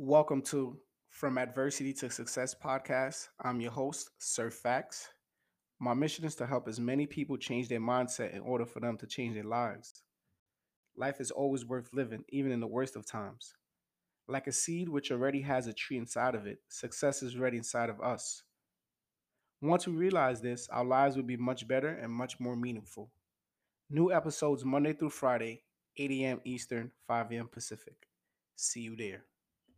Welcome to From Adversity to Success podcast. I'm your host, Sir Facts. My mission is to help as many people change their mindset in order for them to change their lives. Life is always worth living, even in the worst of times. Like a seed which already has a tree inside of it, success is ready inside of us. Once we realize this, our lives will be much better and much more meaningful. New episodes Monday through Friday, 8 a.m. Eastern, 5 a.m. Pacific. See you there.